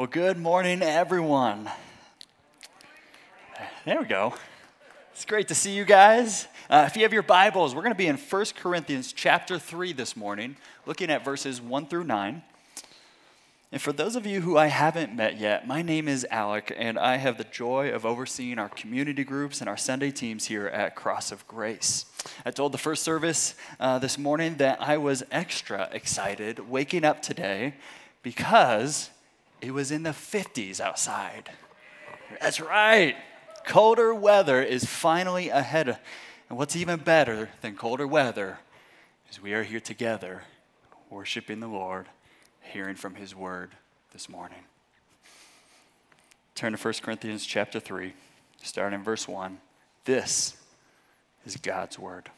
Well, good morning, everyone. There we go. It's great to see you guys. Uh, if you have your Bibles, we're going to be in 1 Corinthians chapter 3 this morning, looking at verses 1 through 9. And for those of you who I haven't met yet, my name is Alec, and I have the joy of overseeing our community groups and our Sunday teams here at Cross of Grace. I told the first service uh, this morning that I was extra excited waking up today because it was in the 50s outside. That's right. Colder weather is finally ahead. And what's even better than colder weather is we are here together, worshiping the Lord, hearing from His word this morning. Turn to 1 Corinthians chapter 3, starting in verse 1. This is God's word.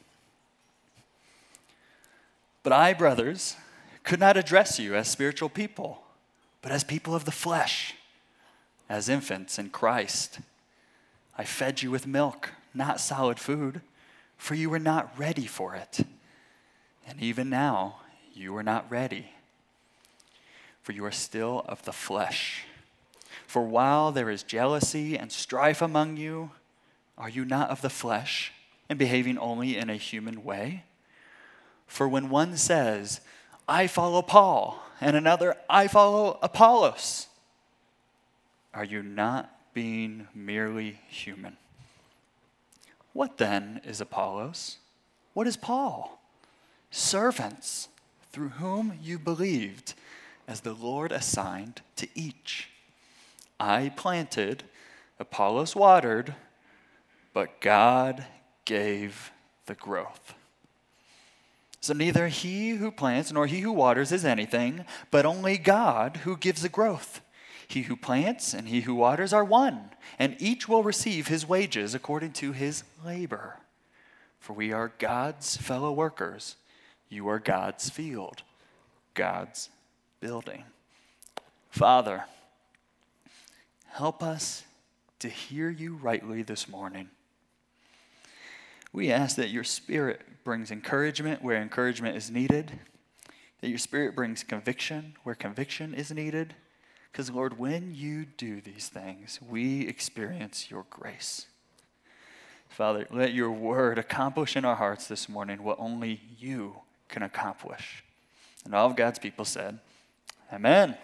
But I, brothers, could not address you as spiritual people but as people of the flesh, as infants in Christ. I fed you with milk, not solid food, for you were not ready for it. And even now, you are not ready, for you are still of the flesh. For while there is jealousy and strife among you, are you not of the flesh and behaving only in a human way? For when one says, I follow Paul, and another, I follow Apollos. Are you not being merely human? What then is Apollos? What is Paul? Servants through whom you believed, as the Lord assigned to each. I planted, Apollos watered, but God gave the growth. So neither he who plants nor he who waters is anything, but only God who gives the growth. He who plants and he who waters are one, and each will receive his wages according to his labor. For we are God's fellow workers. You are God's field, God's building. Father, help us to hear you rightly this morning. We ask that your Spirit brings encouragement where encouragement is needed, that your Spirit brings conviction where conviction is needed. Because, Lord, when you do these things, we experience your grace. Father, let your word accomplish in our hearts this morning what only you can accomplish. And all of God's people said, Amen.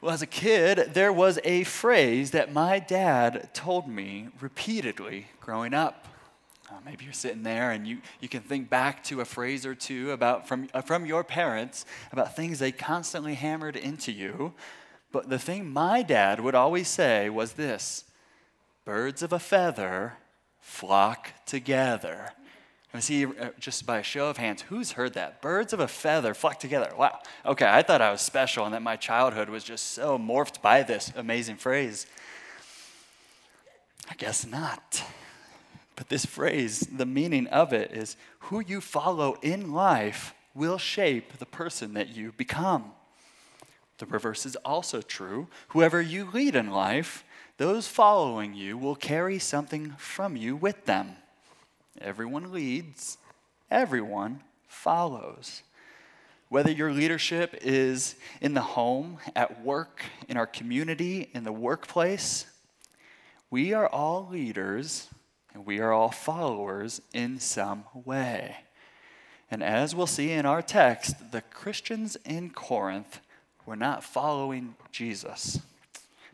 Well, as a kid, there was a phrase that my dad told me repeatedly growing up. Uh, maybe you're sitting there and you, you can think back to a phrase or two about from, uh, from your parents about things they constantly hammered into you. But the thing my dad would always say was this birds of a feather flock together. And see, uh, just by a show of hands, who's heard that? Birds of a feather flock together. Wow. Okay, I thought I was special and that my childhood was just so morphed by this amazing phrase. I guess not. But this phrase, the meaning of it is who you follow in life will shape the person that you become. The reverse is also true. Whoever you lead in life, those following you will carry something from you with them. Everyone leads, everyone follows. Whether your leadership is in the home, at work, in our community, in the workplace, we are all leaders and we are all followers in some way. And as we'll see in our text, the Christians in Corinth were not following Jesus,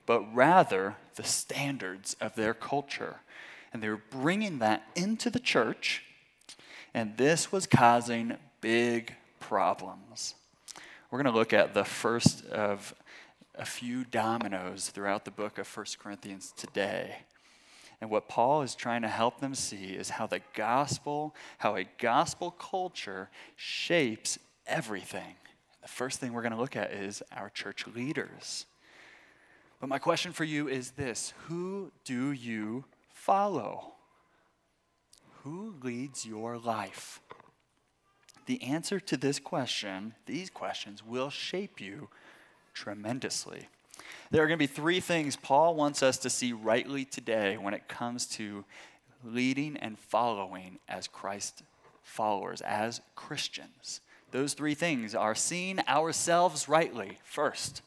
but rather the standards of their culture. And they were bringing that into the church, and this was causing big problems. We're going to look at the first of a few dominoes throughout the book of 1 Corinthians today. And what Paul is trying to help them see is how the gospel, how a gospel culture shapes everything. The first thing we're going to look at is our church leaders. But my question for you is this Who do you follow? Who leads your life? The answer to this question, these questions, will shape you tremendously. There are going to be three things Paul wants us to see rightly today when it comes to leading and following as Christ followers, as Christians. Those three things are seeing ourselves rightly first,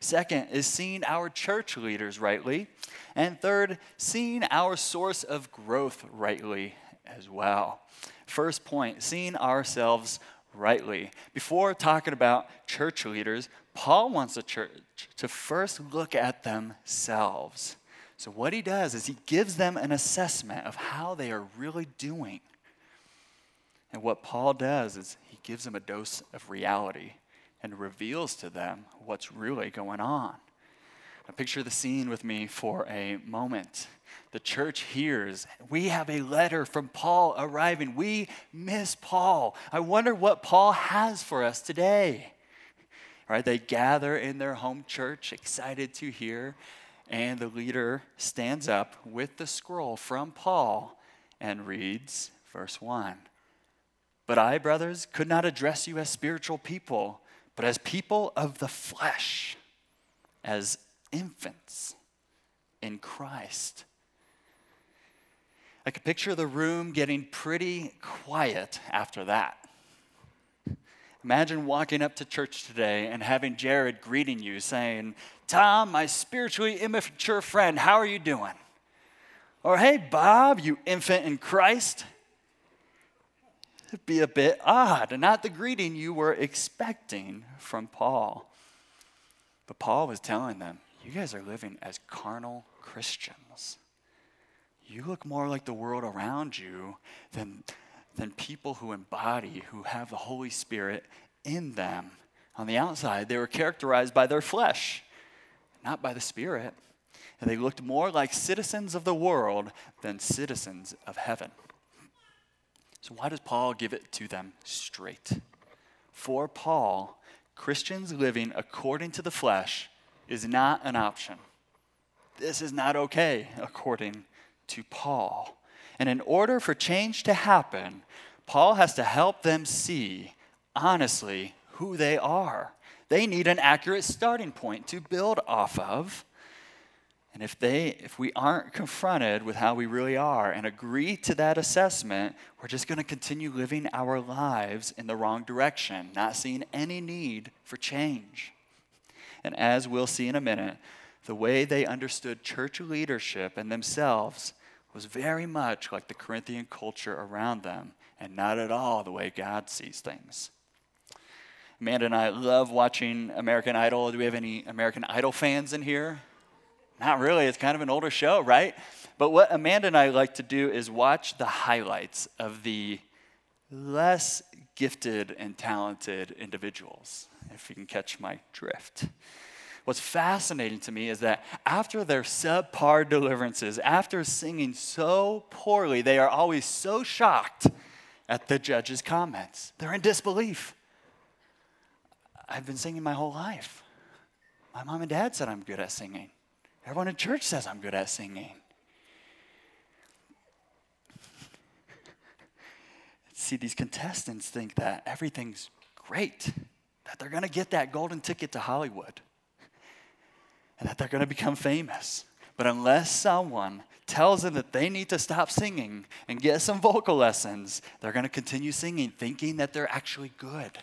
Second is seeing our church leaders rightly. And third, seeing our source of growth rightly as well. First point, seeing ourselves rightly. Before talking about church leaders, Paul wants the church to first look at themselves. So, what he does is he gives them an assessment of how they are really doing. And what Paul does is he gives them a dose of reality and reveals to them what's really going on. Now, picture the scene with me for a moment. The church hears, we have a letter from Paul arriving. We miss Paul. I wonder what Paul has for us today. Right, they gather in their home church, excited to hear, and the leader stands up with the scroll from Paul and reads verse 1. But I, brothers, could not address you as spiritual people, but as people of the flesh, as infants in Christ. I could picture the room getting pretty quiet after that. Imagine walking up to church today and having Jared greeting you saying, Tom, my spiritually immature friend, how are you doing? Or, hey, Bob, you infant in Christ, It'd be a bit odd and not the greeting you were expecting from Paul. But Paul was telling them, you guys are living as carnal Christians. You look more like the world around you than, than people who embody, who have the Holy Spirit in them. On the outside, they were characterized by their flesh, not by the Spirit. And they looked more like citizens of the world than citizens of heaven. So, why does Paul give it to them straight? For Paul, Christians living according to the flesh is not an option. This is not okay, according to Paul. And in order for change to happen, Paul has to help them see, honestly, who they are. They need an accurate starting point to build off of. And if they if we aren't confronted with how we really are and agree to that assessment, we're just going to continue living our lives in the wrong direction, not seeing any need for change. And as we'll see in a minute, the way they understood church leadership and themselves was very much like the Corinthian culture around them and not at all the way God sees things. Amanda and I love watching American Idol. Do we have any American Idol fans in here? Not really. It's kind of an older show, right? But what Amanda and I like to do is watch the highlights of the less gifted and talented individuals, if you can catch my drift. What's fascinating to me is that after their subpar deliverances, after singing so poorly, they are always so shocked at the judge's comments. They're in disbelief. I've been singing my whole life. My mom and dad said I'm good at singing. Everyone in church says I'm good at singing. See, these contestants think that everything's great, that they're going to get that golden ticket to Hollywood, and that they're going to become famous. But unless someone tells them that they need to stop singing and get some vocal lessons, they're going to continue singing, thinking that they're actually good.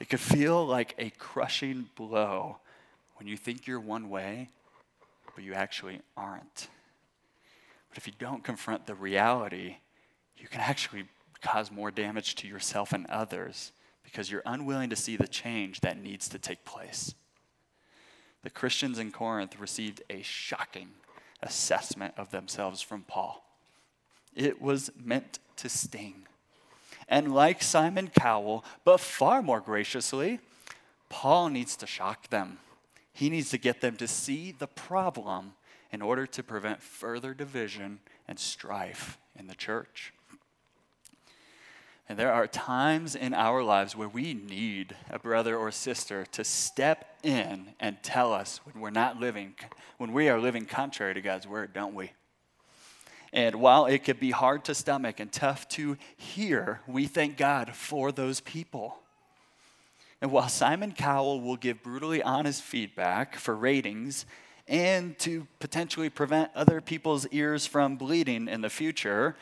It could feel like a crushing blow when you think you're one way but you actually aren't. But if you don't confront the reality, you can actually cause more damage to yourself and others because you're unwilling to see the change that needs to take place. The Christians in Corinth received a shocking assessment of themselves from Paul. It was meant to sting. And like Simon Cowell, but far more graciously, Paul needs to shock them. He needs to get them to see the problem in order to prevent further division and strife in the church. And there are times in our lives where we need a brother or sister to step in and tell us when we're not living, when we are living contrary to God's word, don't we? And while it could be hard to stomach and tough to hear, we thank God for those people. And while Simon Cowell will give brutally honest feedback for ratings and to potentially prevent other people's ears from bleeding in the future,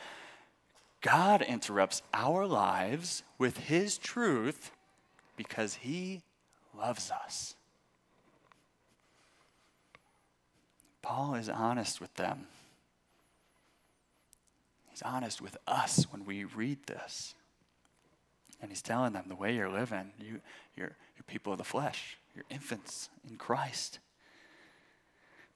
God interrupts our lives with His truth because He loves us. Paul is honest with them. He's honest with us when we read this. And he's telling them the way you're living, you, you're, you're people of the flesh, you're infants in Christ.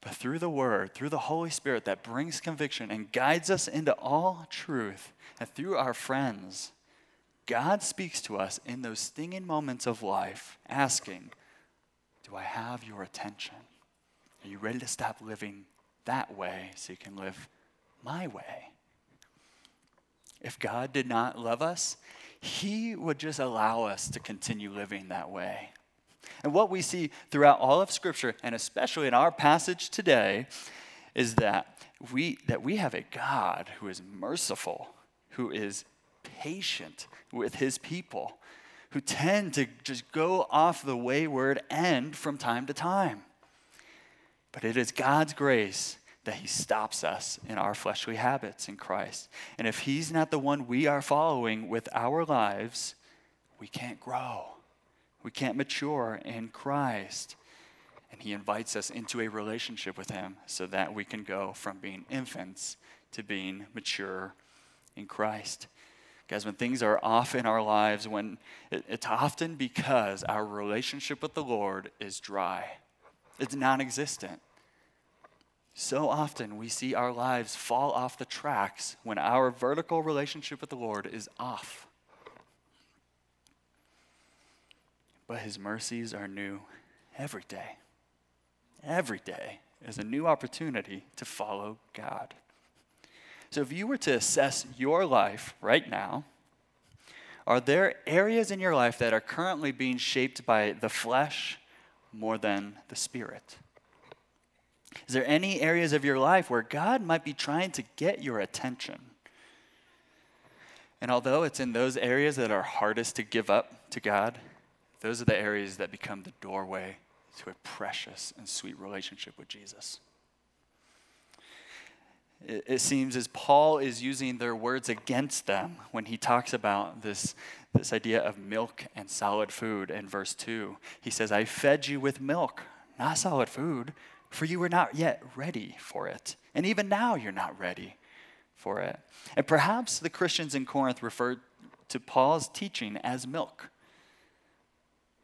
But through the Word, through the Holy Spirit that brings conviction and guides us into all truth, and through our friends, God speaks to us in those stinging moments of life, asking, Do I have your attention? Are you ready to stop living that way so you can live my way? If God did not love us, He would just allow us to continue living that way. And what we see throughout all of Scripture, and especially in our passage today, is that we, that we have a God who is merciful, who is patient with his people, who tend to just go off the wayward end from time to time. But it is God's grace that he stops us in our fleshly habits in Christ. And if he's not the one we are following with our lives, we can't grow. We can't mature in Christ. And He invites us into a relationship with Him so that we can go from being infants to being mature in Christ. Guys, when things are off in our lives, when it, it's often because our relationship with the Lord is dry, it's non existent. So often we see our lives fall off the tracks when our vertical relationship with the Lord is off. but his mercies are new every day. Every day is a new opportunity to follow God. So, if you were to assess your life right now, are there areas in your life that are currently being shaped by the flesh more than the spirit? Is there any areas of your life where God might be trying to get your attention? And although it's in those areas that are hardest to give up to God, those are the areas that become the doorway to a precious and sweet relationship with Jesus. It, seems as Paul is using their words against them when he talks about this, this idea of milk and solid food in verse 2. He says, I fed you with milk, not solid food, for you were not yet ready for it. And even now you're not ready for it. And perhaps the Christians in Corinth referred to Paul's teaching as milk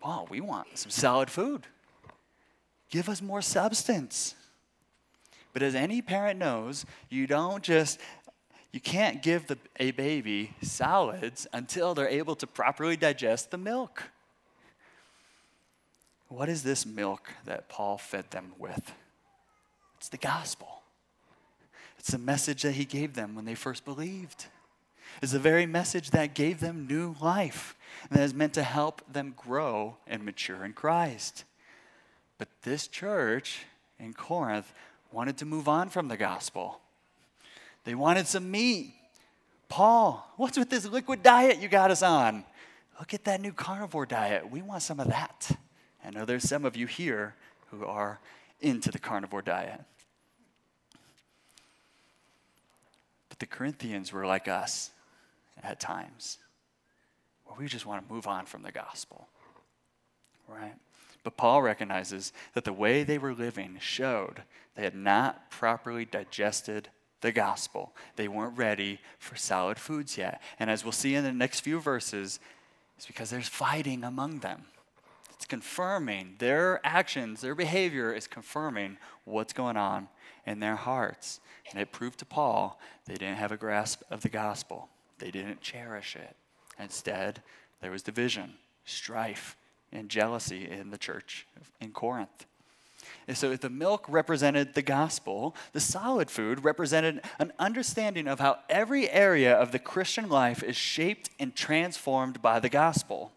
Paul, we want some solid food. Give us more substance. But as any parent knows, you don't just you can't give the, a baby solids until they're able to properly digest the milk. What is this milk that Paul fed them with? It's the gospel. It's the message that he gave them when they first believed It's the very message that gave them new life that is meant to help them grow and mature in Christ. But this church in Corinth wanted to move on from the gospel. They wanted some meat. Paul, what's with this liquid diet you got us on? Look at that new carnivore diet. We want some of that. I know there's some of you here who are into the carnivore diet. But the Corinthians were like us at times where we just want to move on from the gospel. Right? But Paul recognizes that the way they were living showed they had not properly digested the gospel. They weren't ready for solid foods yet. And as we'll see in the next few verses, it's because there's fighting among them. It's confirming their actions, their behavior is confirming what's going on in their hearts. And it proved to Paul they didn't have a grasp of the gospel. They didn't cherish it. Instead, there was division, strife, and jealousy in the church in Corinth. And so, if the milk represented the gospel, the solid food represented an understanding of how every area of the Christian life is shaped and transformed by the gospel.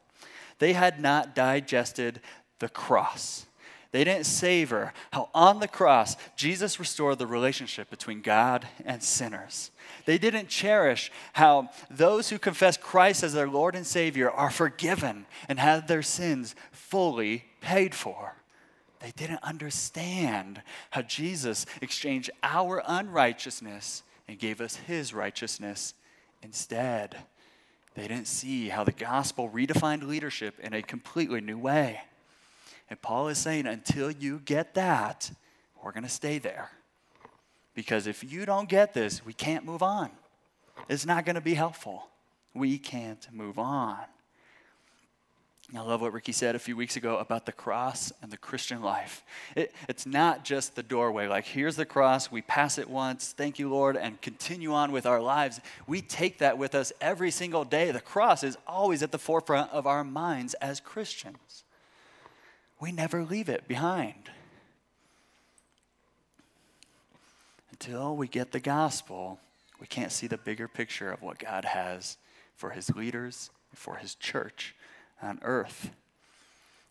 They had not digested the cross. They didn't savor how on the cross Jesus restored the relationship between God and sinners. They didn't cherish how those who confess Christ as their Lord and Savior are forgiven and have their sins fully paid for. They didn't understand how Jesus exchanged our unrighteousness and gave us his righteousness instead. They didn't see how the gospel redefined leadership in a completely new way. And Paul is saying, until you get that, we're going to stay there. Because if you don't get this, we can't move on. It's not going to be helpful. We can't move on. I love what Ricky said a few weeks ago about the cross and the Christian life. It, it's not just the doorway, like, here's the cross, we pass it once, thank you, Lord, and continue on with our lives. We take that with us every single day. The cross is always at the forefront of our minds as Christians. We never leave it behind. Until we get the gospel, we can't see the bigger picture of what God has for his leaders, for his church on earth.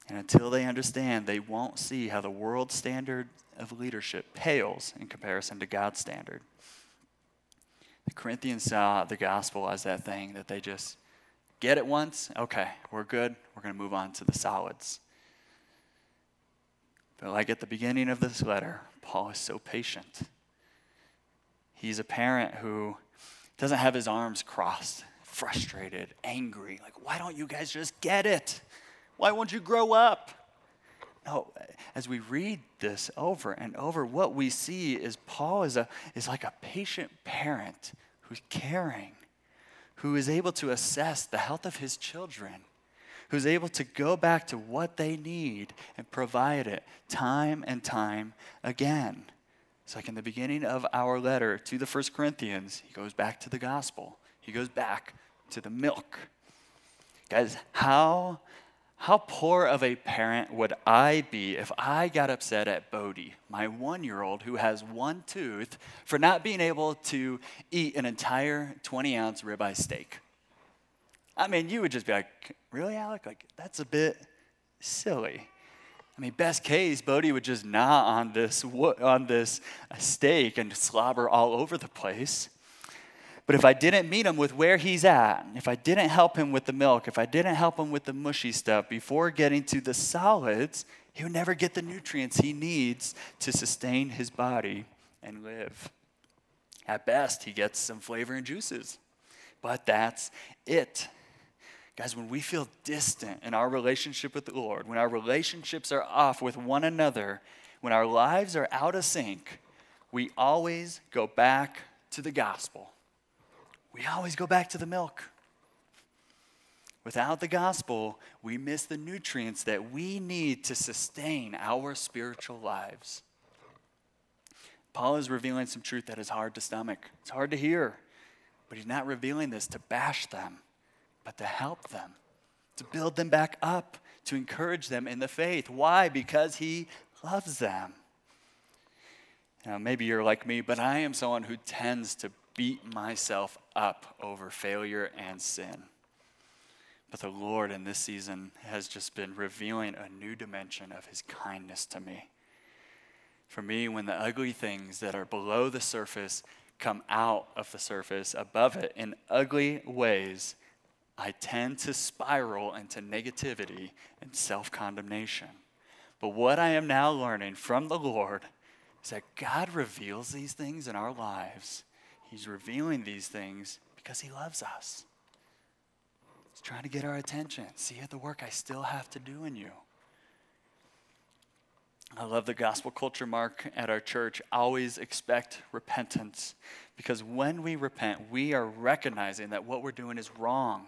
And until they understand, they won't see how the world standard of leadership pales in comparison to God's standard. The Corinthians saw the gospel as that thing that they just get it once, okay, we're good, we're going to move on to the solids. But like at the beginning of this letter, Paul is so patient. He's a parent who doesn't have his arms crossed frustrated, angry. Like, why don't you guys just get it? Why won't you grow up? No, as we read this over and over, what we see is Paul is, a, is like a patient parent who's caring, who is able to assess the health of his children, who's able to go back to what they need and provide it time and time again. It's like in the beginning of our letter to the First Corinthians, he goes back to the gospel. He goes back to the milk. Guys, how, how poor of a parent would I be if I got upset at Bodie, my one year old who has one tooth, for not being able to eat an entire 20 ounce ribeye steak? I mean, you would just be like, really, Alec? Like, that's a bit silly. I mean, best case, Bodie would just gnaw on this, on this uh, steak and slobber all over the place. But if I didn't meet him with where he's at, if I didn't help him with the milk, if I didn't help him with the mushy stuff before getting to the solids, he would never get the nutrients he needs to sustain his body and live. At best, he gets some flavor and juices, but that's it. Guys, when we feel distant in our relationship with the Lord, when our relationships are off with one another, when our lives are out of sync, we always go back to the gospel we always go back to the milk. Without the gospel, we miss the nutrients that we need to sustain our spiritual lives. Paul is revealing some truth that is hard to stomach. It's hard to hear, but he's not revealing this to bash them, but to help them, to build them back up, to encourage them in the faith. Why? Because he loves them. Now, maybe you're like me, but I am someone who tends to beat myself up over failure and sin. But the Lord in this season has just been revealing a new dimension of his kindness to me. For me, when the ugly things that are below the surface come out of the surface above it in ugly ways, I tend to spiral into negativity and self condemnation. But what I am now learning from the Lord is that God reveals these things in our lives He's revealing these things because He loves us. He's trying to get our attention. See the work I still have to do in you. I love the gospel culture mark at our church. Always expect repentance. Because when we repent, we are recognizing that what we're doing is wrong.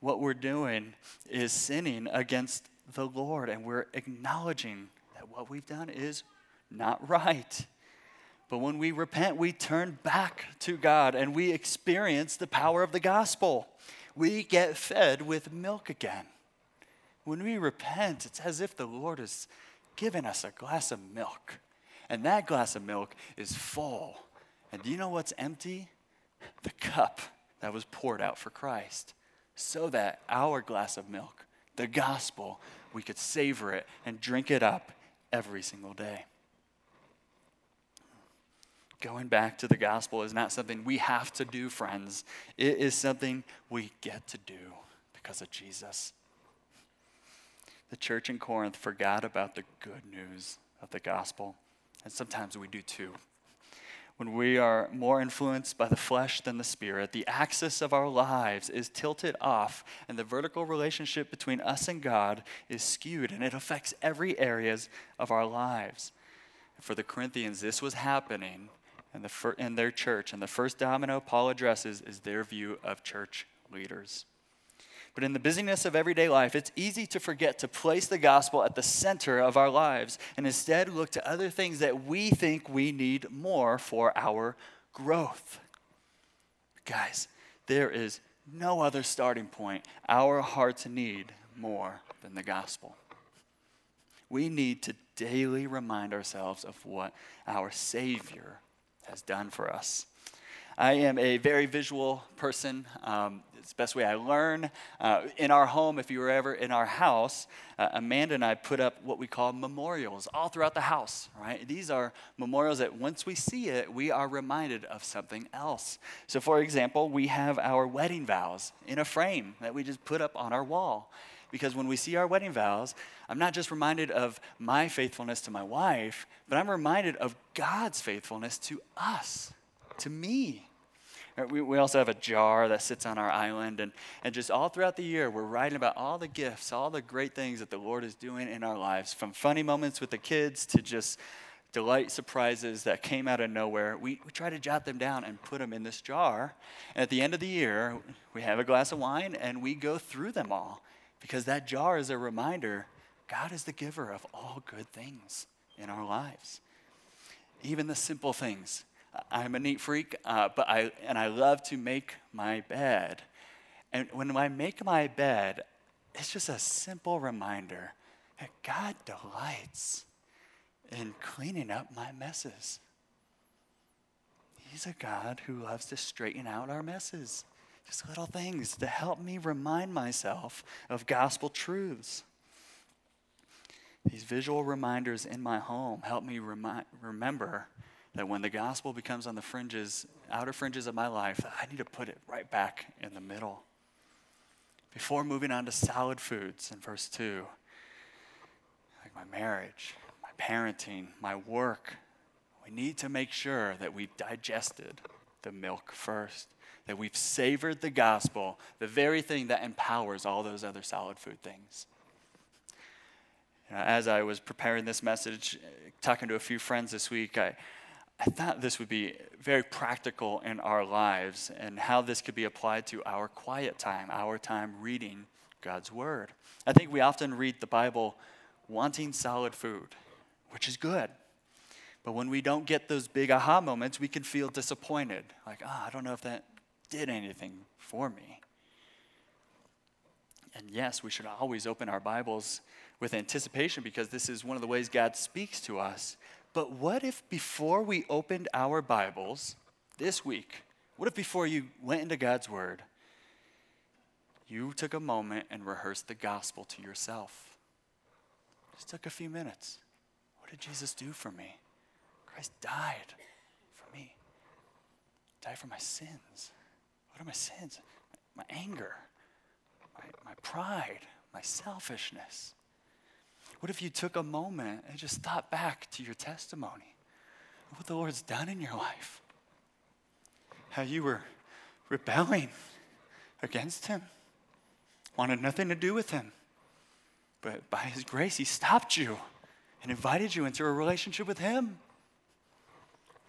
What we're doing is sinning against the Lord, and we're acknowledging that what we've done is not right. But when we repent, we turn back to God and we experience the power of the gospel. We get fed with milk again. When we repent, it's as if the Lord has given us a glass of milk. And that glass of milk is full. And do you know what's empty? The cup that was poured out for Christ. So that our glass of milk, the gospel, we could savor it and drink it up every single day. Going back to the gospel is not something we have to do, friends. It is something we get to do because of Jesus. The church in Corinth forgot about the good news of the gospel, and sometimes we do too. When we are more influenced by the flesh than the spirit, the axis of our lives is tilted off, and the vertical relationship between us and God is skewed, and it affects every areas of our lives. For the Corinthians, this was happening in, the fir- in their church. And the first domino Paul addresses is their view of church leaders. But in the busyness of everyday life, it's easy to forget to place the gospel at the center of our lives and instead look to other things that we think we need more for our growth. Guys, there is no other starting point our hearts need more than the gospel. We need to daily remind ourselves of what our Savior has done for us. I am a very visual person. Um, it's the best way I learn. Uh, in our home, if you were ever in our house, uh, Amanda and I put up what we call memorials all throughout the house, right? These are memorials that once we see it, we are reminded of something else. So, for example, we have our wedding vows in a frame that we just put up on our wall. Because when we see our wedding vows, I'm not just reminded of my faithfulness to my wife, but I'm reminded of God's faithfulness to us, to me. Uh, we, we also have a jar that sits on our island, and, and just all throughout the year, we're writing about all the gifts, all the great things that the Lord is doing in our lives, from funny moments with the kids to just delight surprises that came out of nowhere. We, we try to jot them down and put them in this jar. And at the end of the year, we have a glass of wine and we go through them all because that jar is a reminder God is the giver of all good things in our lives. Even the simple things I'm a neat freak, uh, but I and I love to make my bed. And when I make my bed, it's just a simple reminder that God delights in cleaning up my messes. He's a God who loves to straighten out our messes. Just little things to help me remind myself of gospel truths. These visual reminders in my home help me remi- remember that when the gospel becomes on the fringes, outer fringes of my life, I need to put it right back in the middle. Before moving on to solid foods in verse 2, like my marriage, my parenting, my work, we need to make sure that we've digested the milk first, that we've savored the gospel, the very thing that empowers all those other solid food things. You know, as I was preparing this message, talking to a few friends this week, I, I thought this would be very practical in our lives and how this could be applied to our quiet time, our time reading God's Word. I think we often read the Bible wanting solid food, which is good. But when we don't get those big aha moments, we can feel disappointed. Like, ah, oh, I don't know if that did anything for me. And yes, we should always open our Bibles with anticipation because this is one of the ways God speaks to us. But what if before we opened our Bibles this week, what if before you went into God's Word, you took a moment and rehearsed the gospel to yourself? Just took a few minutes. What did Jesus do for me? Christ died for me, died for my sins. What are my sins? My, anger, my, my pride, my selfishness. What if you took a moment and just thought back to your testimony, what the Lord's done in your life? How you were rebelling against Him, wanted nothing to do with Him. But by His grace, He stopped you and invited you into a relationship with Him.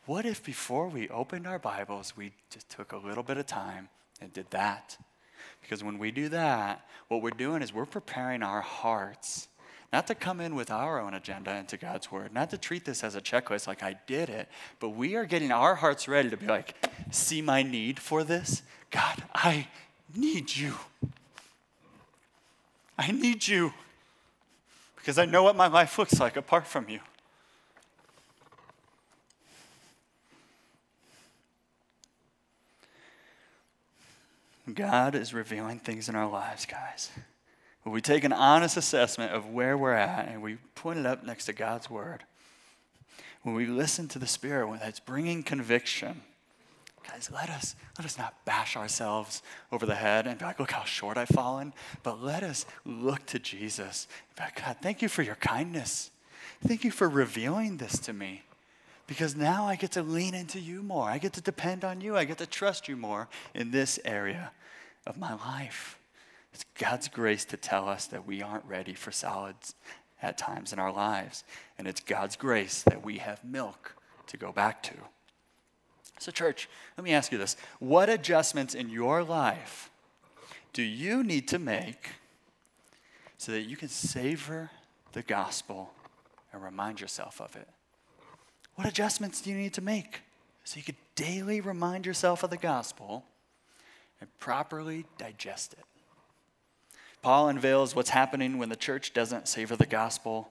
What if before we opened our Bibles, we just took a little bit of time and did that? Because when we do that, what we're doing is we're preparing our hearts not to come in with our own agenda into God's word, not to treat this as a checklist like I did it, but we are getting our hearts ready to be like, see my need for this? God, I need you. I need you because I know what my life looks like apart from you. God is revealing things in our lives, guys. We take an honest assessment of where we're at and we put it up next to God's word, when we listen to the Spirit when that's bringing conviction, guys, let us let us not bash ourselves over the head and be like, look how short I've fallen, but let us look to Jesus. God, thank you for your kindness. Thank you for revealing this to me. Because now I get to lean into you more. I get to depend on you. I get to trust you more in this area of my life. It's God's grace to tell us that we aren't ready for solids at times in our lives. And it's God's grace that we have milk to go back to. So, church, let me ask you this what adjustments in your life do you need to make so that you can savor the gospel and remind yourself of it? What adjustments do you need to make so you can daily remind yourself of the gospel and properly digest it? Paul unveils what's happening when the church doesn't savor the gospel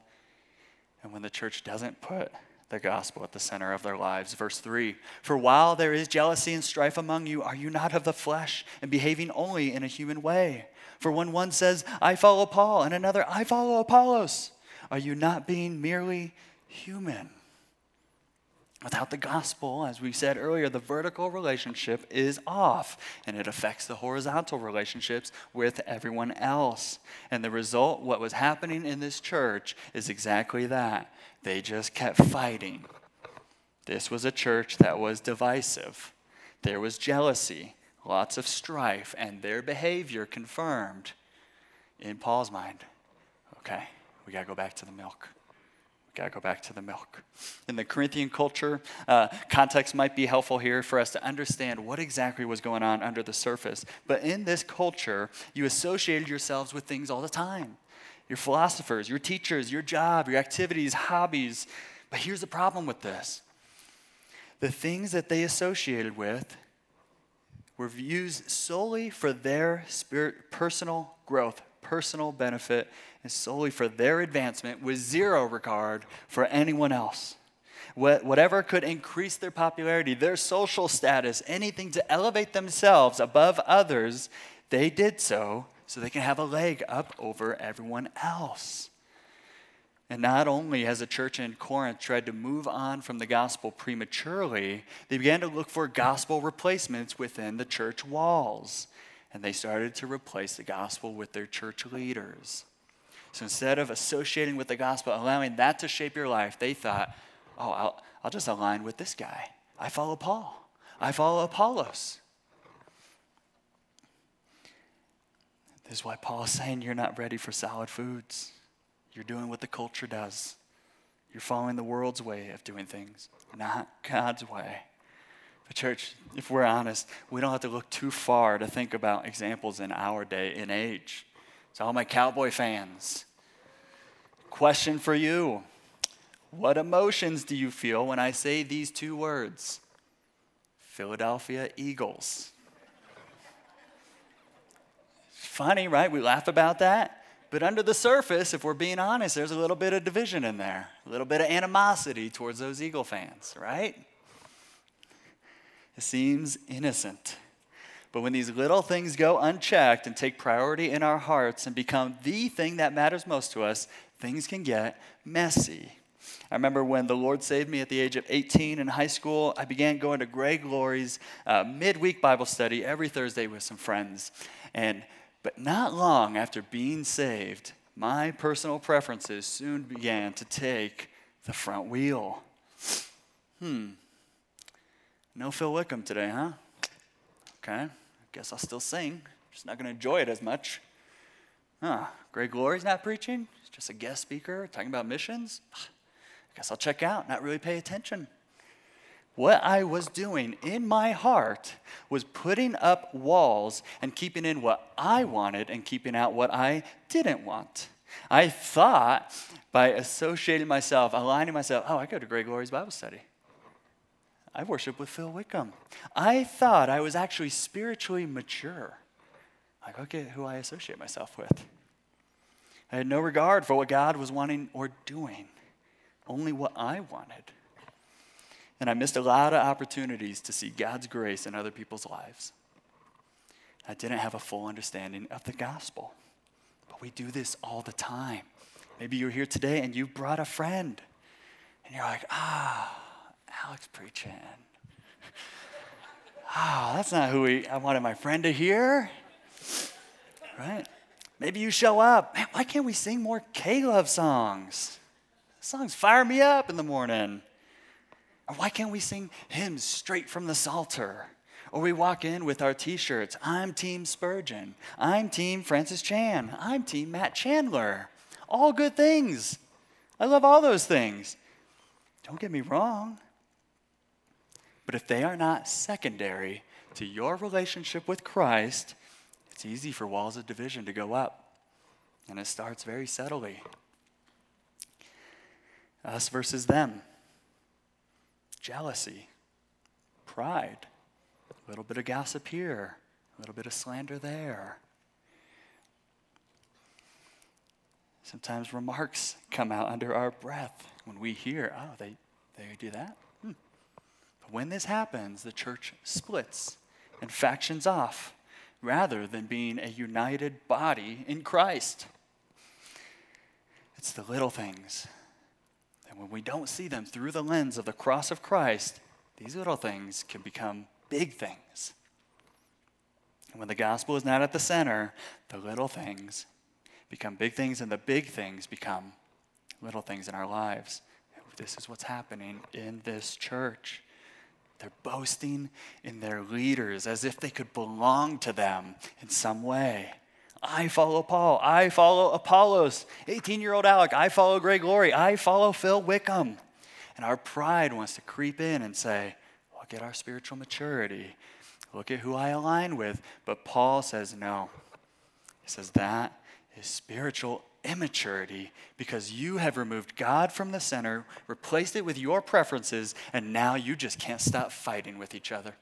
and when the church doesn't put the gospel at the center of their lives. Verse 3 For while there is jealousy and strife among you, are you not of the flesh and behaving only in a human way? For when one says, I follow Paul, and another, I follow Apollos, are you not being merely human? Without the gospel, as we said earlier, the vertical relationship is off and it affects the horizontal relationships with everyone else. And the result, what was happening in this church, is exactly that. They just kept fighting. This was a church that was divisive, there was jealousy, lots of strife, and their behavior confirmed in Paul's mind okay, we got to go back to the milk. Gotta go back to the milk. In the Corinthian culture, uh, context might be helpful here for us to understand what exactly was going on under the surface. But in this culture, you associated yourselves with things all the time your philosophers, your teachers, your job, your activities, hobbies. But here's the problem with this the things that they associated with were used solely for their spirit, personal growth, personal benefit, and solely for their advancement with zero regard for anyone else. Whatever could increase their popularity, their social status, anything to elevate themselves above others, they did so so they can have a leg up over everyone else. And not only has the church in Corinth tried to move on from the gospel prematurely, they began to look for gospel replacements within the church walls. And they started to replace the gospel with their church leaders. So instead of associating with the gospel, allowing that to shape your life, they thought, oh, I'll, I'll just align with this guy. I follow Paul, I follow Apollos. This is why Paul is saying you're not ready for solid foods. You're doing what the culture does. You're following the world's way of doing things, not God's way. But, church, if we're honest, we don't have to look too far to think about examples in our day and age. So, all my cowboy fans, question for you What emotions do you feel when I say these two words? Philadelphia Eagles. Funny, right? We laugh about that. But under the surface, if we're being honest, there's a little bit of division in there, a little bit of animosity towards those Eagle fans, right? Seems innocent. But when these little things go unchecked and take priority in our hearts and become the thing that matters most to us, things can get messy. I remember when the Lord saved me at the age of 18 in high school, I began going to Greg Laurie's uh, midweek Bible study every Thursday with some friends. And but not long after being saved, my personal preferences soon began to take the front wheel. Hmm. No Phil Wickham today, huh? Okay, I guess I'll still sing. Just not going to enjoy it as much. Huh, Greg Laurie's not preaching. He's just a guest speaker talking about missions. I guess I'll check out, not really pay attention. What I was doing in my heart was putting up walls and keeping in what I wanted and keeping out what I didn't want. I thought by associating myself, aligning myself, oh, I go to Greg Laurie's Bible study. I worship with Phil Wickham. I thought I was actually spiritually mature. Like, look at who I associate myself with. I had no regard for what God was wanting or doing, only what I wanted. And I missed a lot of opportunities to see God's grace in other people's lives. I didn't have a full understanding of the gospel. But we do this all the time. Maybe you're here today and you brought a friend, and you're like, ah, Alec's preaching. Oh, that's not who we, I wanted my friend to hear. Right? Maybe you show up. Man, why can't we sing more Love songs? Songs fire me up in the morning. Or why can't we sing hymns straight from the Psalter? Or we walk in with our t shirts I'm Team Spurgeon. I'm Team Francis Chan. I'm Team Matt Chandler. All good things. I love all those things. Don't get me wrong. But if they are not secondary to your relationship with Christ, it's easy for walls of division to go up. And it starts very subtly. Us versus them. Jealousy, pride, a little bit of gossip here, a little bit of slander there. Sometimes remarks come out under our breath when we hear, oh, they, they do that? When this happens, the church splits and factions off rather than being a united body in Christ. It's the little things. And when we don't see them through the lens of the cross of Christ, these little things can become big things. And when the gospel is not at the center, the little things become big things, and the big things become little things in our lives. This is what's happening in this church. They're boasting in their leaders as if they could belong to them in some way. I follow Paul. I follow Apollos. 18 year old Alec. I follow Greg Laurie. I follow Phil Wickham. And our pride wants to creep in and say, look at our spiritual maturity. Look at who I align with. But Paul says, no. He says that is spiritual immaturity because you have removed God from the center, replaced it with your preferences, and now you just can't stop fighting with each other.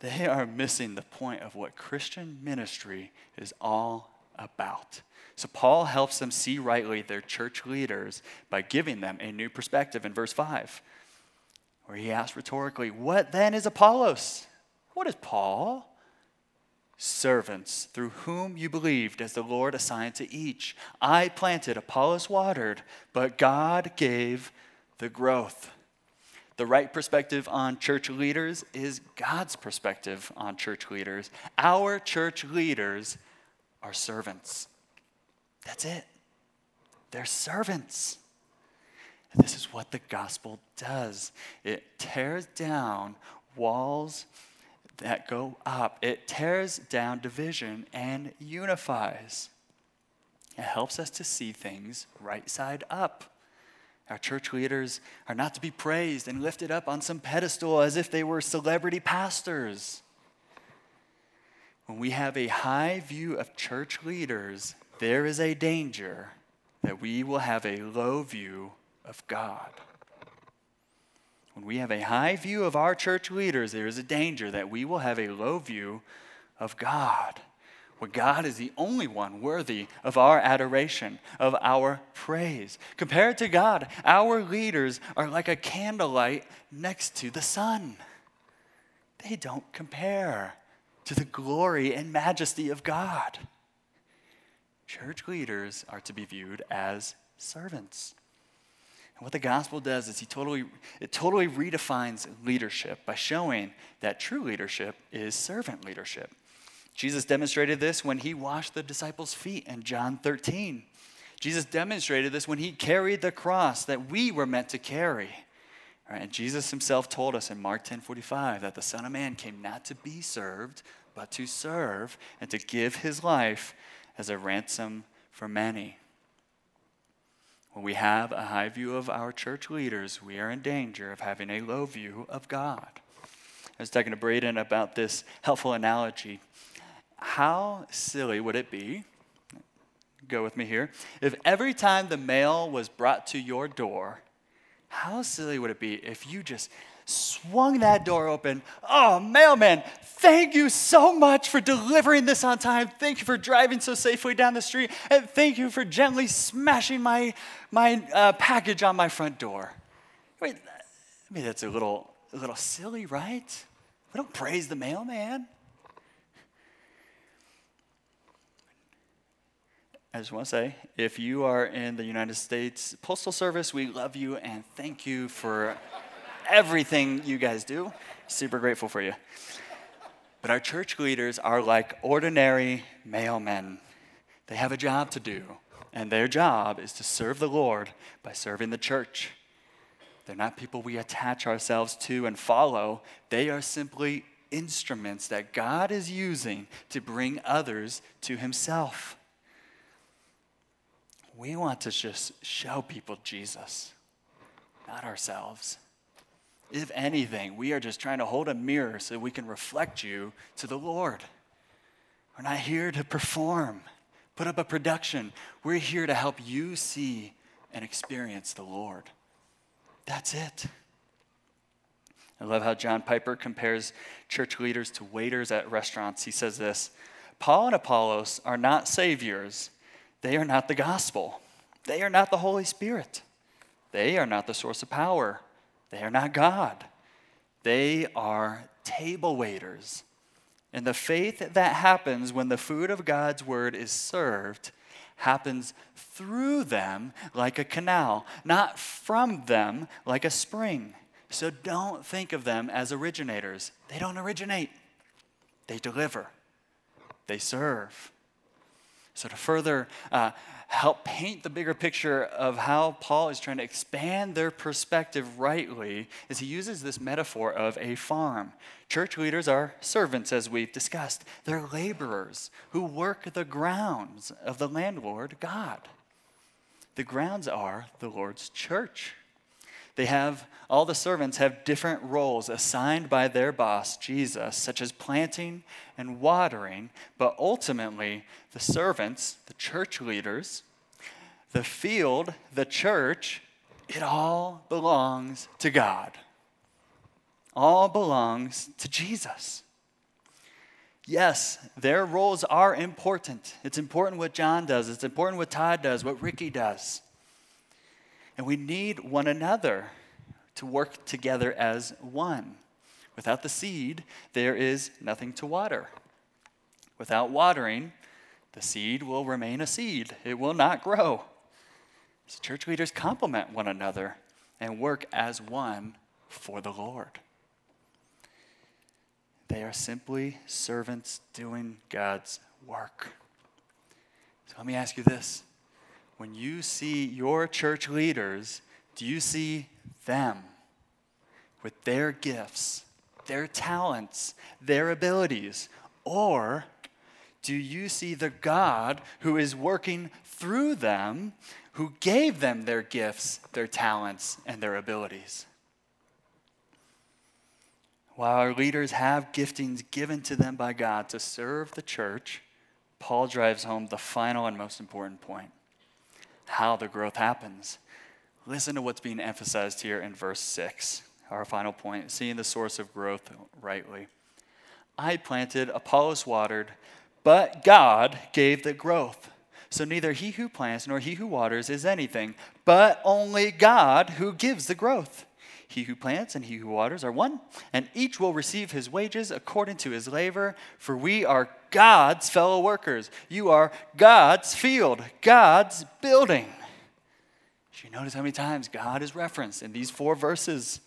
They are missing the point of what Christian ministry is all about. So, Paul helps them see rightly their church leaders by giving them a new perspective in verse 5, where he asks rhetorically, What then is Apollos? What is Paul? Servants through whom you believed as the Lord assigned to each. I planted, Apollos watered, but God gave the growth. The right perspective on church leaders is God's perspective on church leaders. Our church leaders are servants. That's it. They're servants. And this is what the gospel does it tears down walls that go up. It tears down division and unifies. It helps us to see things right side up. Our church leaders are not to be praised and lifted up on some pedestal as if they were celebrity pastors. When we have a high view of church leaders, there is a danger that we will have a low view of God. When we have a high view of our church leaders, there is a danger that we will have a low view of God. Where God is the only one worthy of our adoration, of our praise. Compared to God, our leaders are like a candlelight next to the sun. They don't compare to the glory and majesty of God. Church leaders are to be viewed as servants what the gospel does is he totally, it totally redefines leadership by showing that true leadership is servant leadership. Jesus demonstrated this when he washed the disciples' feet in John 13. Jesus demonstrated this when he carried the cross that we were meant to carry. Right, and Jesus himself told us in Mark 10:45 that the Son of Man came not to be served, but to serve and to give his life as a ransom for many. When we have a high view of our church leaders, we are in danger of having a low view of God. I was talking to Braden about this helpful analogy. How silly would it be? Go with me here. If every time the mail was brought to your door, how silly would it be if you just swung that door open. Oh, mailman, thank you so much for delivering this on time. Thank you for driving so safely down the street. And thank you for gently smashing my, my uh, package on my front door. Wait, I mean, that's a little, a little silly, right? We don't praise the mailman. I just want to say if you are in the United States Postal Service, we love you and thank you for everything you guys do. Super grateful for you. But our church leaders are like ordinary mailmen. They have a job to do, and their job is to serve the Lord by serving the church. They're not people we attach ourselves to and follow, they are simply instruments that God is using to bring others to Himself. We want to just show people Jesus, not ourselves. If anything, we are just trying to hold a mirror so we can reflect you to the Lord. We're not here to perform, put up a production. We're here to help you see and experience the Lord. That's it. I love how John Piper compares church leaders to waiters at restaurants. He says this Paul and Apollos are not saviors, they are not the gospel, they are not the Holy Spirit, they are not the source of power, they are not God. They are table waiters. And the faith that happens when the food of God's word is served happens through them like a canal, not from them like a spring. So don't think of them as originators. They don't originate, they deliver, they serve. So, to further uh, help paint the bigger picture of how Paul is trying to expand their perspective rightly, is he uses this metaphor of a farm. Church leaders are servants, as we've discussed. They're laborers who work the grounds of the landlord, God. The grounds are the Lord's church. They have, all the servants have different roles assigned by their boss, Jesus, such as planting and watering, but ultimately, the servants, the church leaders, the field, the church, it all belongs to God. All belongs to Jesus. Yes, their roles are important. It's important what John does, it's important what Todd does, what Ricky does. And we need one another to work together as one. Without the seed, there is nothing to water. Without watering, the seed will remain a seed, it will not grow. So, church leaders complement one another and work as one for the Lord. They are simply servants doing God's work. So, let me ask you this when you see your church leaders, do you see them with their gifts, their talents, their abilities? Or do you see the God who is working through them, who gave them their gifts, their talents, and their abilities? While our leaders have giftings given to them by God to serve the church, Paul drives home the final and most important point how the growth happens. Listen to what's being emphasized here in verse 6, our final point seeing the source of growth rightly. I planted, Apollos watered, but God gave the growth. So neither he who plants nor he who waters is anything, but only God who gives the growth. He who plants and he who waters are one, and each will receive his wages according to his labor, for we are God's fellow workers. You are God's field, God's building. Did you notice how many times God is referenced in these four verses?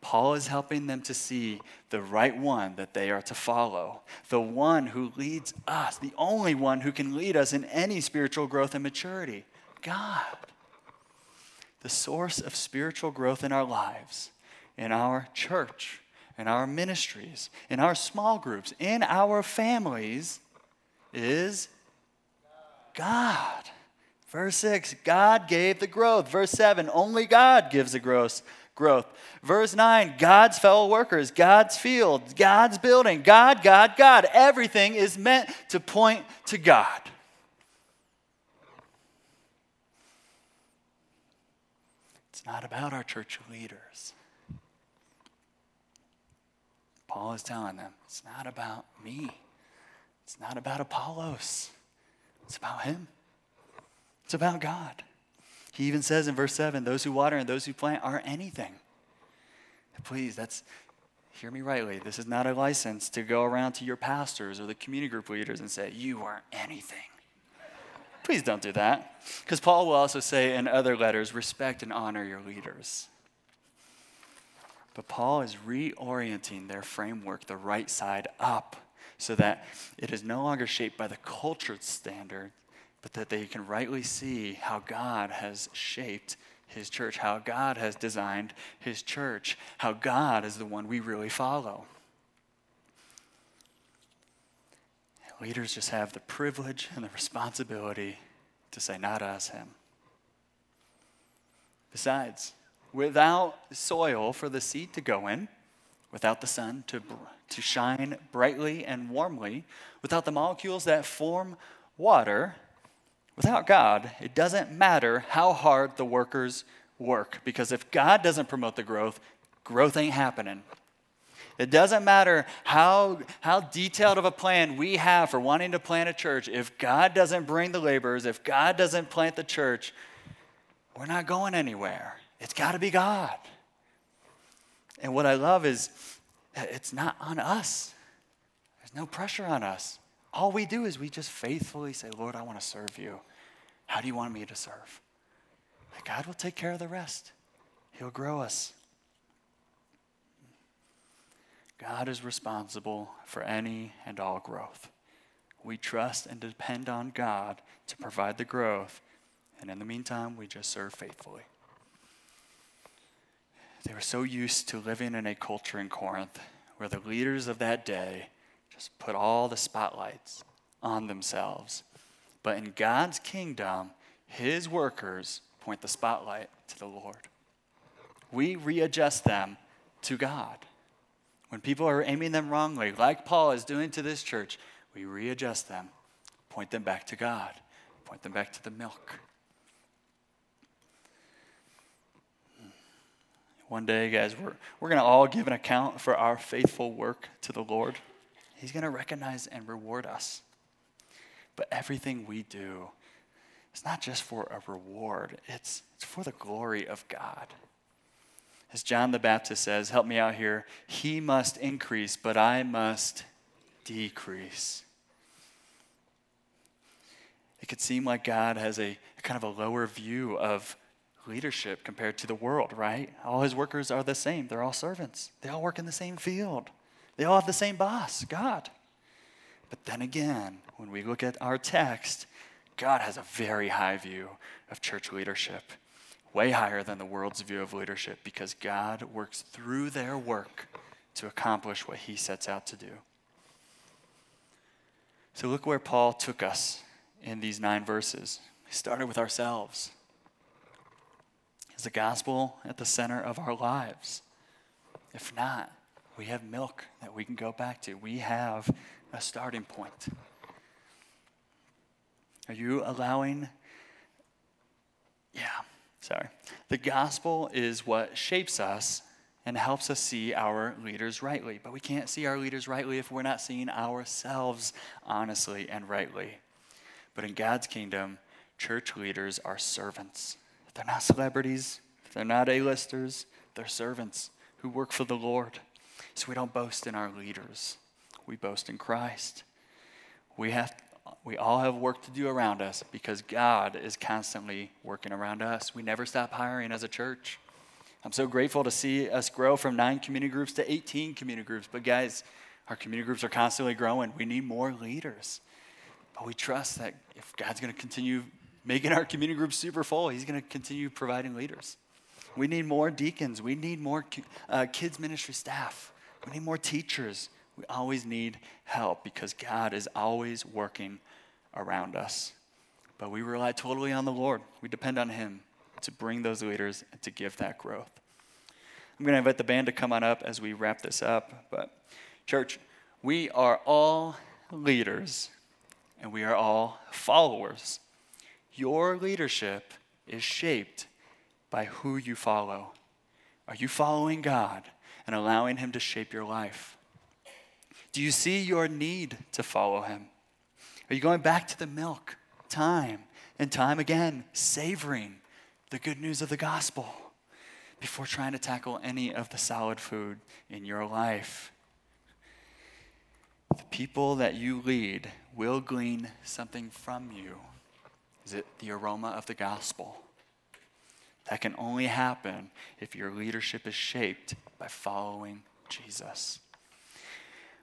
Paul is helping them to see the right one that they are to follow, the one who leads us, the only one who can lead us in any spiritual growth and maturity God. The source of spiritual growth in our lives, in our church, in our ministries, in our small groups, in our families is God. Verse 6, God gave the growth. Verse 7, only God gives the growth. Growth. Verse 9, God's fellow workers, God's field, God's building, God, God, God. Everything is meant to point to God. It's not about our church leaders. Paul is telling them it's not about me, it's not about Apollos, it's about him, it's about God. He even says in verse 7 those who water and those who plant are anything. Please, that's hear me rightly. This is not a license to go around to your pastors or the community group leaders and say, You are anything. Please don't do that. Because Paul will also say in other letters, respect and honor your leaders. But Paul is reorienting their framework the right side up so that it is no longer shaped by the cultured standard, but that they can rightly see how God has shaped his church, how God has designed his church, how God is the one we really follow. Leaders just have the privilege and the responsibility to say, not us, him. Besides, without soil for the seed to go in, without the sun to, to shine brightly and warmly, without the molecules that form water, without God, it doesn't matter how hard the workers work. Because if God doesn't promote the growth, growth ain't happening. It doesn't matter how, how detailed of a plan we have for wanting to plant a church. If God doesn't bring the laborers, if God doesn't plant the church, we're not going anywhere. It's got to be God. And what I love is it's not on us, there's no pressure on us. All we do is we just faithfully say, Lord, I want to serve you. How do you want me to serve? And God will take care of the rest, He'll grow us. God is responsible for any and all growth. We trust and depend on God to provide the growth, and in the meantime, we just serve faithfully. They were so used to living in a culture in Corinth where the leaders of that day just put all the spotlights on themselves. But in God's kingdom, his workers point the spotlight to the Lord. We readjust them to God. When people are aiming them wrongly, like Paul is doing to this church, we readjust them, point them back to God, point them back to the milk. One day, guys, we're, we're going to all give an account for our faithful work to the Lord. He's going to recognize and reward us. But everything we do is not just for a reward, it's, it's for the glory of God. As John the Baptist says, help me out here, he must increase, but I must decrease. It could seem like God has a, kind of a lower view of leadership compared to the world, right? All his workers are the same. They're all servants. They all work in the same field. They all have the same boss, God. But then again, when we look at our text, God has a very high view of church leadership way higher than the world's view of leadership because God works through their work to accomplish what he sets out to do. So look where Paul took us in these nine verses. He started with ourselves. Is the gospel at the center of our lives? If not, we have milk that we can go back to. We have a starting point. Are you allowing? Yeah Sorry. The gospel is what shapes us and helps us see our leaders rightly. But we can't see our leaders rightly if we're not seeing ourselves honestly and rightly. But in God's kingdom, church leaders are servants. They're not celebrities, they're not A-listers, they're servants who work for the Lord. So we don't boast in our leaders. We boast in Christ. We have we all have work to do around us because God is constantly working around us. We never stop hiring as a church. I'm so grateful to see us grow from nine community groups to 18 community groups. But, guys, our community groups are constantly growing. We need more leaders. But we trust that if God's going to continue making our community groups super full, He's going to continue providing leaders. We need more deacons. We need more uh, kids' ministry staff. We need more teachers. We always need help because God is always working around us. But we rely totally on the Lord. We depend on Him to bring those leaders and to give that growth. I'm going to invite the band to come on up as we wrap this up. But, church, we are all leaders and we are all followers. Your leadership is shaped by who you follow. Are you following God and allowing Him to shape your life? Do you see your need to follow Him? Are you going back to the milk time and time again, savoring the good news of the gospel before trying to tackle any of the solid food in your life? The people that you lead will glean something from you. Is it the aroma of the gospel? That can only happen if your leadership is shaped by following Jesus.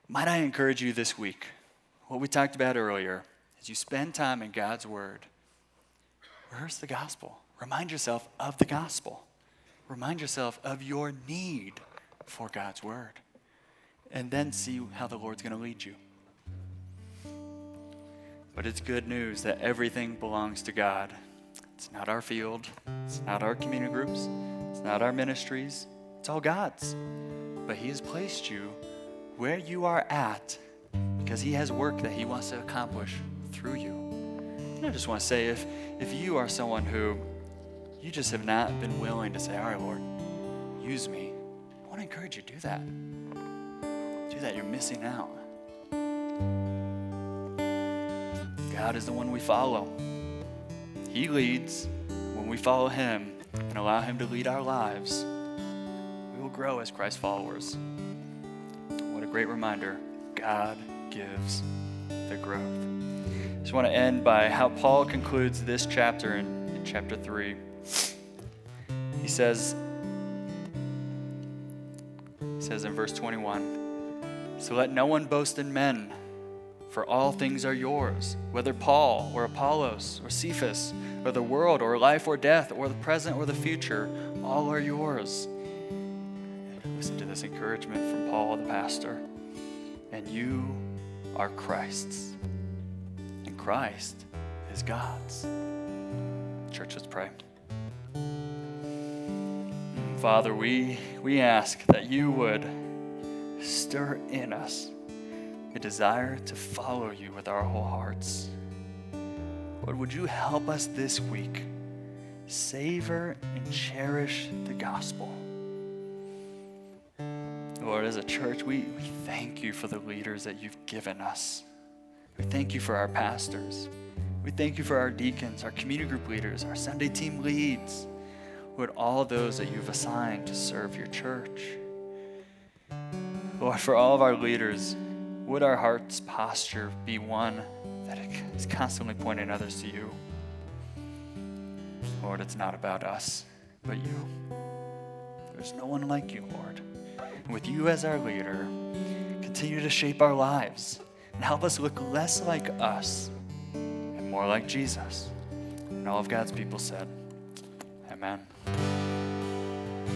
Might I encourage you this week? What we talked about earlier, as you spend time in God's Word, rehearse the gospel. Remind yourself of the gospel. Remind yourself of your need for God's Word. And then see how the Lord's going to lead you. But it's good news that everything belongs to God. It's not our field, it's not our community groups, it's not not our ministries, it's all God's. But He has placed you where you are at because He has work that He wants to accomplish through you. And I just want to say if, if you are someone who you just have not been willing to say, All right, Lord, use me, I want to encourage you to do that. Do that, you're missing out. God is the one we follow. He leads. When we follow Him and allow Him to lead our lives, we will grow as Christ followers. What a great reminder. God gives the growth. I just want to end by how Paul concludes this chapter in, in chapter 3. He says, he says in verse 21, So let no one boast in men for all things are yours, whether Paul or Apollos or Cephas, or the world or life or death, or the present or the future, all are yours. Listen to this encouragement from Paul the pastor. And you are Christ's, and Christ is God's. Church, let's pray. Mm, Father, we, we ask that you would stir in us a desire to follow you with our whole hearts. Lord, would you help us this week savor and cherish the gospel? Lord, as a church, we, we thank you for the leaders that you've given us. We thank you for our pastors. We thank you for our deacons, our community group leaders, our Sunday team leads. Lord, all those that you've assigned to serve your church. Lord, for all of our leaders, would our heart's posture be one that is constantly pointing others to you? Lord, it's not about us, but you. There's no one like you, Lord. And with you as our leader, continue to shape our lives and help us look less like us and more like Jesus. And all of God's people said, Amen.